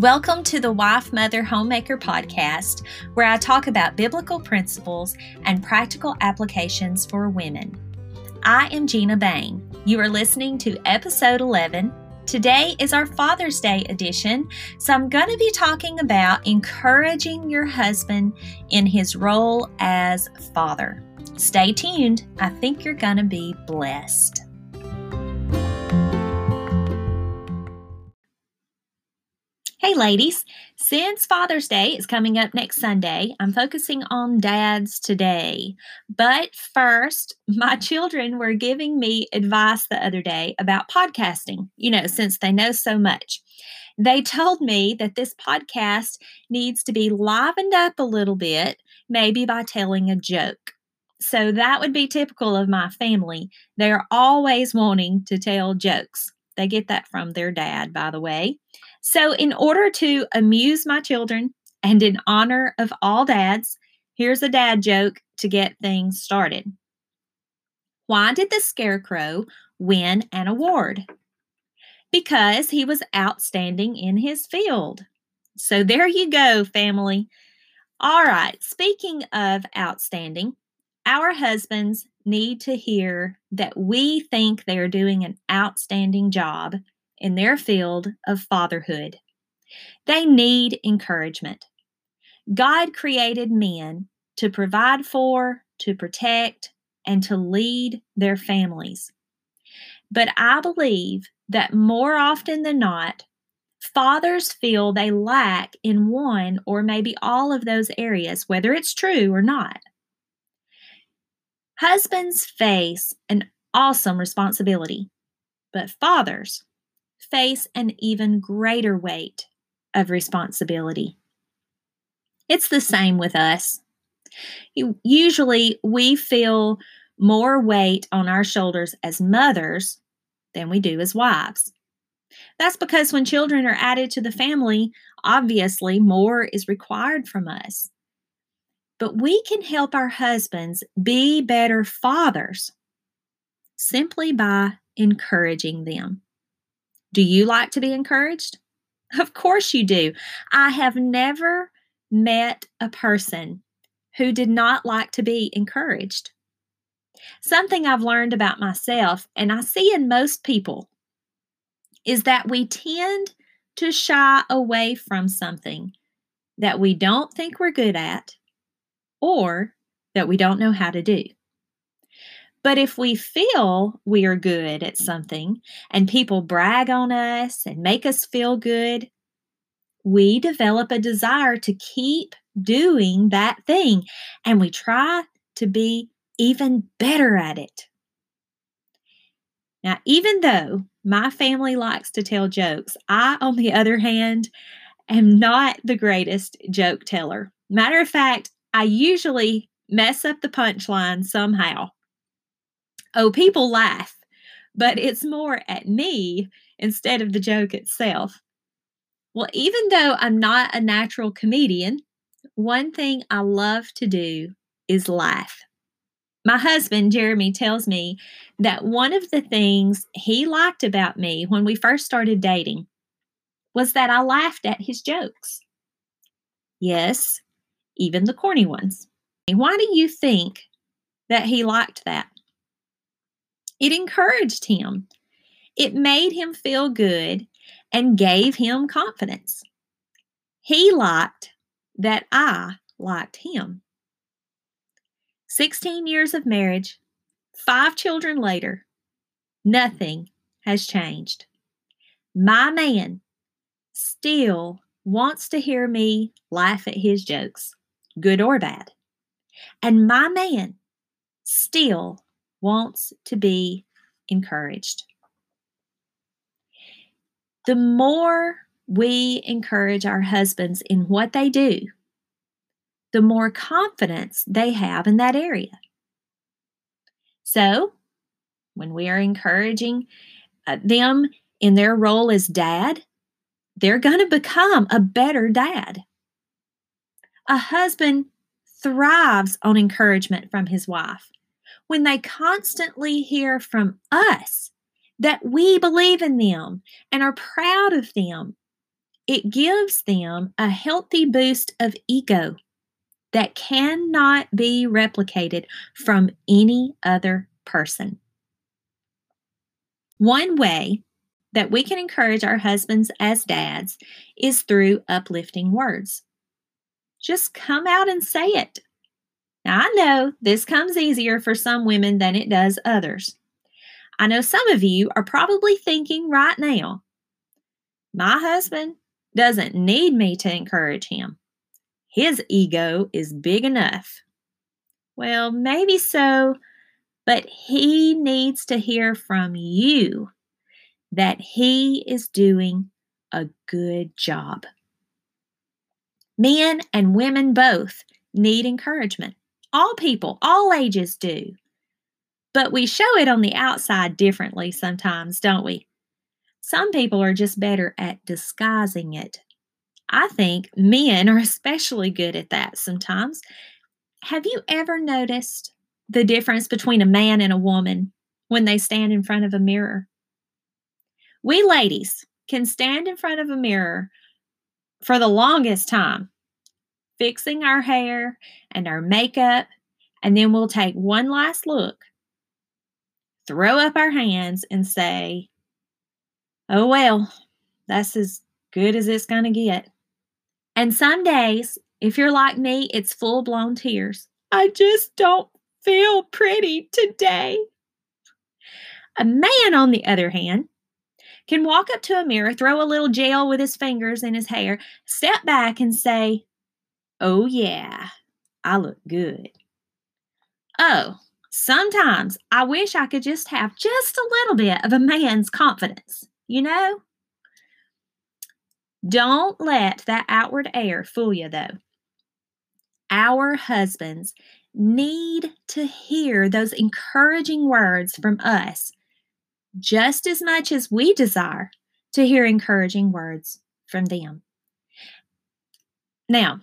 Welcome to the Wife Mother Homemaker podcast, where I talk about biblical principles and practical applications for women. I am Gina Bain. You are listening to episode 11. Today is our Father's Day edition, so I'm going to be talking about encouraging your husband in his role as father. Stay tuned. I think you're going to be blessed. Hey, ladies. Since Father's Day is coming up next Sunday, I'm focusing on dads today. But first, my children were giving me advice the other day about podcasting, you know, since they know so much. They told me that this podcast needs to be livened up a little bit, maybe by telling a joke. So that would be typical of my family. They're always wanting to tell jokes. They get that from their dad, by the way. So, in order to amuse my children and in honor of all dads, here's a dad joke to get things started. Why did the scarecrow win an award? Because he was outstanding in his field. So, there you go, family. All right, speaking of outstanding, our husbands need to hear that we think they're doing an outstanding job in their field of fatherhood. They need encouragement. God created men to provide for, to protect, and to lead their families. But I believe that more often than not, fathers feel they lack in one or maybe all of those areas, whether it's true or not. Husbands face an awesome responsibility, but fathers face an even greater weight of responsibility. It's the same with us. Usually, we feel more weight on our shoulders as mothers than we do as wives. That's because when children are added to the family, obviously more is required from us. But we can help our husbands be better fathers simply by encouraging them. Do you like to be encouraged? Of course you do. I have never met a person who did not like to be encouraged. Something I've learned about myself, and I see in most people, is that we tend to shy away from something that we don't think we're good at or that we don't know how to do. But if we feel we are good at something and people brag on us and make us feel good, we develop a desire to keep doing that thing and we try to be even better at it. Now, even though my family likes to tell jokes, I, on the other hand, am not the greatest joke teller. Matter of fact, I usually mess up the punchline somehow. Oh, people laugh, but it's more at me instead of the joke itself. Well, even though I'm not a natural comedian, one thing I love to do is laugh. My husband, Jeremy, tells me that one of the things he liked about me when we first started dating was that I laughed at his jokes. Yes, even the corny ones. Why do you think that he liked that? It encouraged him. It made him feel good and gave him confidence. He liked that I liked him. 16 years of marriage, five children later, nothing has changed. My man still wants to hear me laugh at his jokes, good or bad. And my man still wants to be encouraged. The more we encourage our husbands in what they do, the more confidence they have in that area. So, when we are encouraging uh, them in their role as dad, they're going to become a better dad. A husband thrives on encouragement from his wife when they constantly hear from us that we believe in them and are proud of them, it gives them a healthy boost of ego that cannot be replicated from any other person. One way that we can encourage our husbands as dads is through uplifting words. Just come out and say it. Now, I know this comes easier for some women than it does others. I know some of you are probably thinking right now, my husband doesn't need me to encourage him. His ego is big enough. Well, maybe so, but he needs to hear from you that he is doing a good job. Men and women both need encouragement. All people, all ages do. But we show it on the outside differently sometimes, don't we? Some people are just better at disguising it. I think men are especially good at that sometimes. Have you ever noticed the difference between a man and a woman when they stand in front of a mirror? We ladies can stand in front of a mirror for the longest time, fixing our hair and our makeup, and then we'll take one last look, throw up our hands, and say, Oh, well, that's as good as it's going to get. And some days, if you're like me, it's full blown tears. I just don't feel pretty today. A man, on the other hand, can walk up to a mirror, throw a little gel with his fingers in his hair, step back and say, Oh, yeah, I look good. Oh, sometimes I wish I could just have just a little bit of a man's confidence, you know? Don't let that outward air fool you, though. Our husbands need to hear those encouraging words from us just as much as we desire to hear encouraging words from them. Now,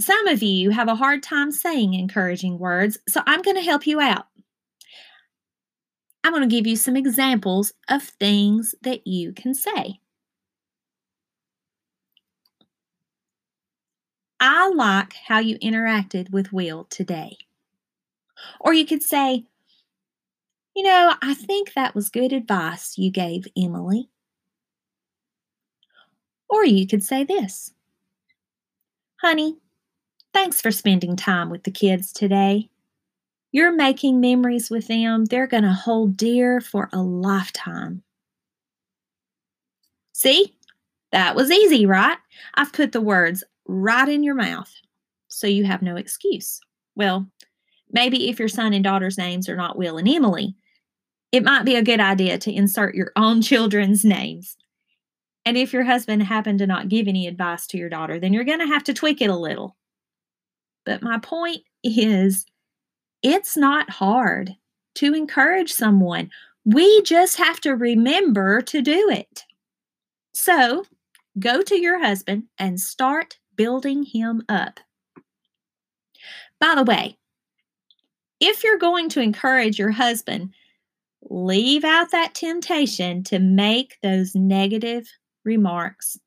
some of you have a hard time saying encouraging words, so I'm going to help you out. I'm going to give you some examples of things that you can say. I like how you interacted with Will today. Or you could say, You know, I think that was good advice you gave Emily. Or you could say this Honey, thanks for spending time with the kids today. You're making memories with them they're going to hold dear for a lifetime. See, that was easy, right? I've put the words right in your mouth so you have no excuse. Well, maybe if your son and daughter's names are not Will and Emily, it might be a good idea to insert your own children's names. And if your husband happened to not give any advice to your daughter, then you're going to have to tweak it a little. But my point is, it's not hard to encourage someone. We just have to remember to do it. So go to your husband and start building him up. By the way, if you're going to encourage your husband, leave out that temptation to make those negative remarks.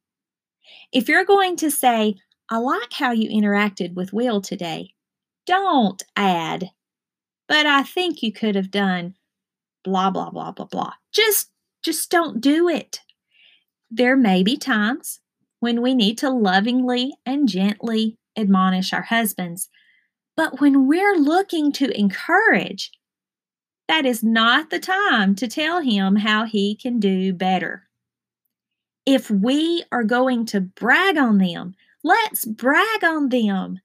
If you're going to say, I like how you interacted with Will today, don't add, but I think you could have done blah, blah, blah, blah, blah. Just, just don't do it. There may be times when we need to lovingly and gently admonish our husbands. But when we're looking to encourage, that is not the time to tell him how he can do better. If we are going to brag on them, let's brag on them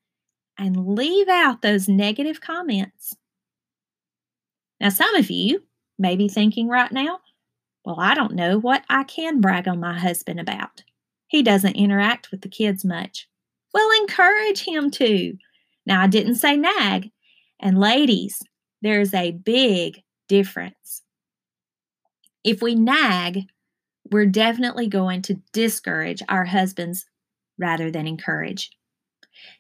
and leave out those negative comments. Now, some of you may be thinking right now, well, I don't know what I can brag on my husband about. He doesn't interact with the kids much. Well, encourage him to. Now, I didn't say nag. And ladies, there's a big difference. If we nag, we're definitely going to discourage our husbands rather than encourage.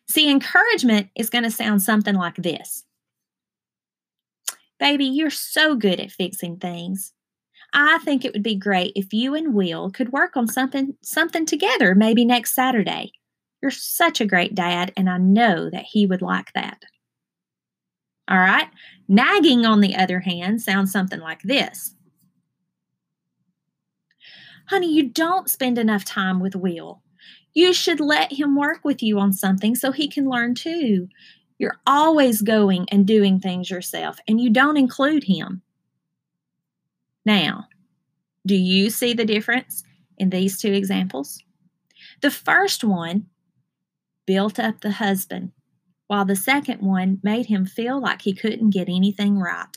See, encouragement is going to sound something like this Baby, you're so good at fixing things. I think it would be great if you and Will could work on something something together maybe next Saturday. You're such a great dad and I know that he would like that. All right? Nagging on the other hand sounds something like this. Honey, you don't spend enough time with Will. You should let him work with you on something so he can learn too. You're always going and doing things yourself, and you don't include him. Now, do you see the difference in these two examples? The first one built up the husband, while the second one made him feel like he couldn't get anything right.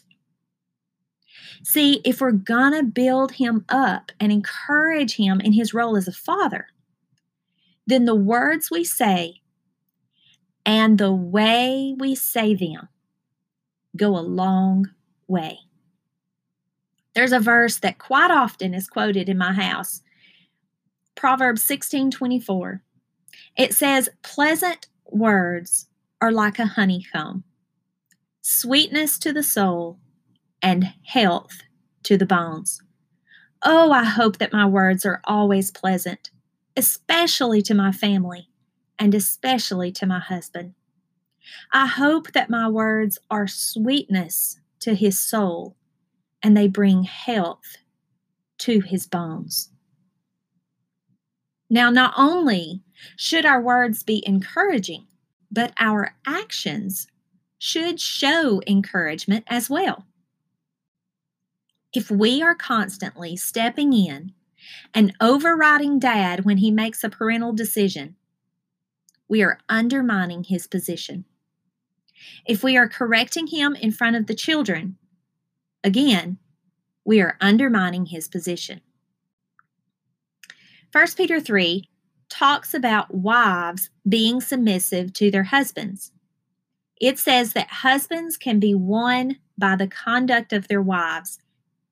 See, if we're going to build him up and encourage him in his role as a father, then the words we say and the way we say them go a long way. There's a verse that quite often is quoted in my house. Proverbs 16:24. It says, "Pleasant words are like a honeycomb, sweetness to the soul and health to the bones." Oh, I hope that my words are always pleasant, especially to my family and especially to my husband. I hope that my words are sweetness to his soul and they bring health to his bones. Now, not only should our words be encouraging, but our actions should show encouragement as well. If we are constantly stepping in and overriding dad when he makes a parental decision, we are undermining his position. If we are correcting him in front of the children, again, we are undermining his position. 1 Peter 3 talks about wives being submissive to their husbands. It says that husbands can be won by the conduct of their wives,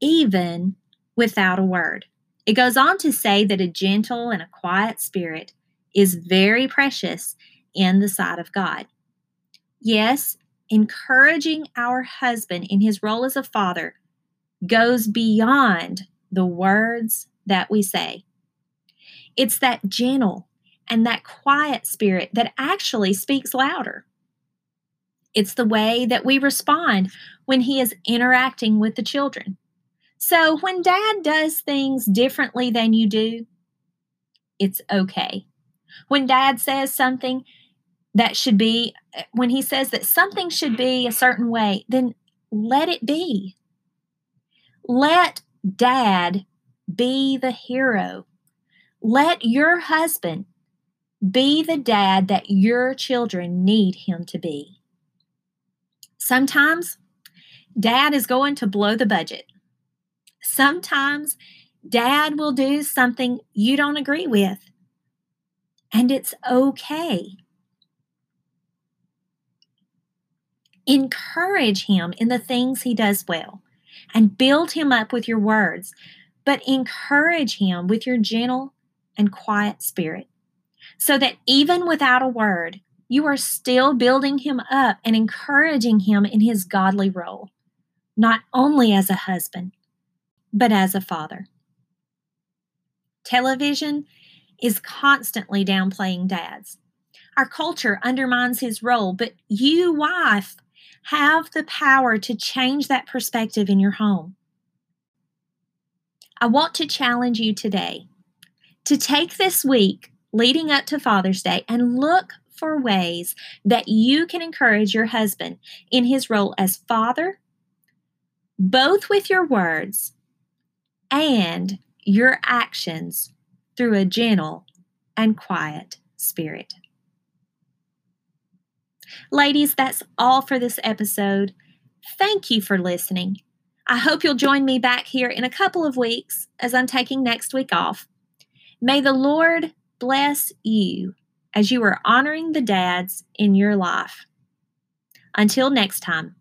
even without a word. It goes on to say that a gentle and a quiet spirit is very precious in the sight of God. Yes, encouraging our husband in his role as a father goes beyond the words that we say. It's that gentle and that quiet spirit that actually speaks louder. It's the way that we respond when he is interacting with the children. So when dad does things differently than you do, it's okay. When dad says something that should be, eh, when he says that something should be a certain way, then let it be. Let dad be the hero. Let your husband be the dad that your children need him to be. Sometimes dad is going to blow the budget. Sometimes dad will do something you don't agree with and it's okay. Encourage him in the things he does well and build him up with your words, but encourage him with your gentle and quiet spirit so that even without a word, you are still building him up and encouraging him in his godly role, not only as a husband, but as a father. Television is constantly downplaying dads. Our culture undermines his role, but you, wife, have the power to change that perspective in your home. I want to challenge you today to take this week leading up to Father's Day and look for ways that you can encourage your husband in his role as father, both with your words and your actions through a gentle and quiet spirit. Ladies, that's all for this episode. Thank you for listening. I hope you'll join me back here in a couple of weeks as I'm taking next week off. May the Lord bless you as you are honoring the dads in your life. Until next time.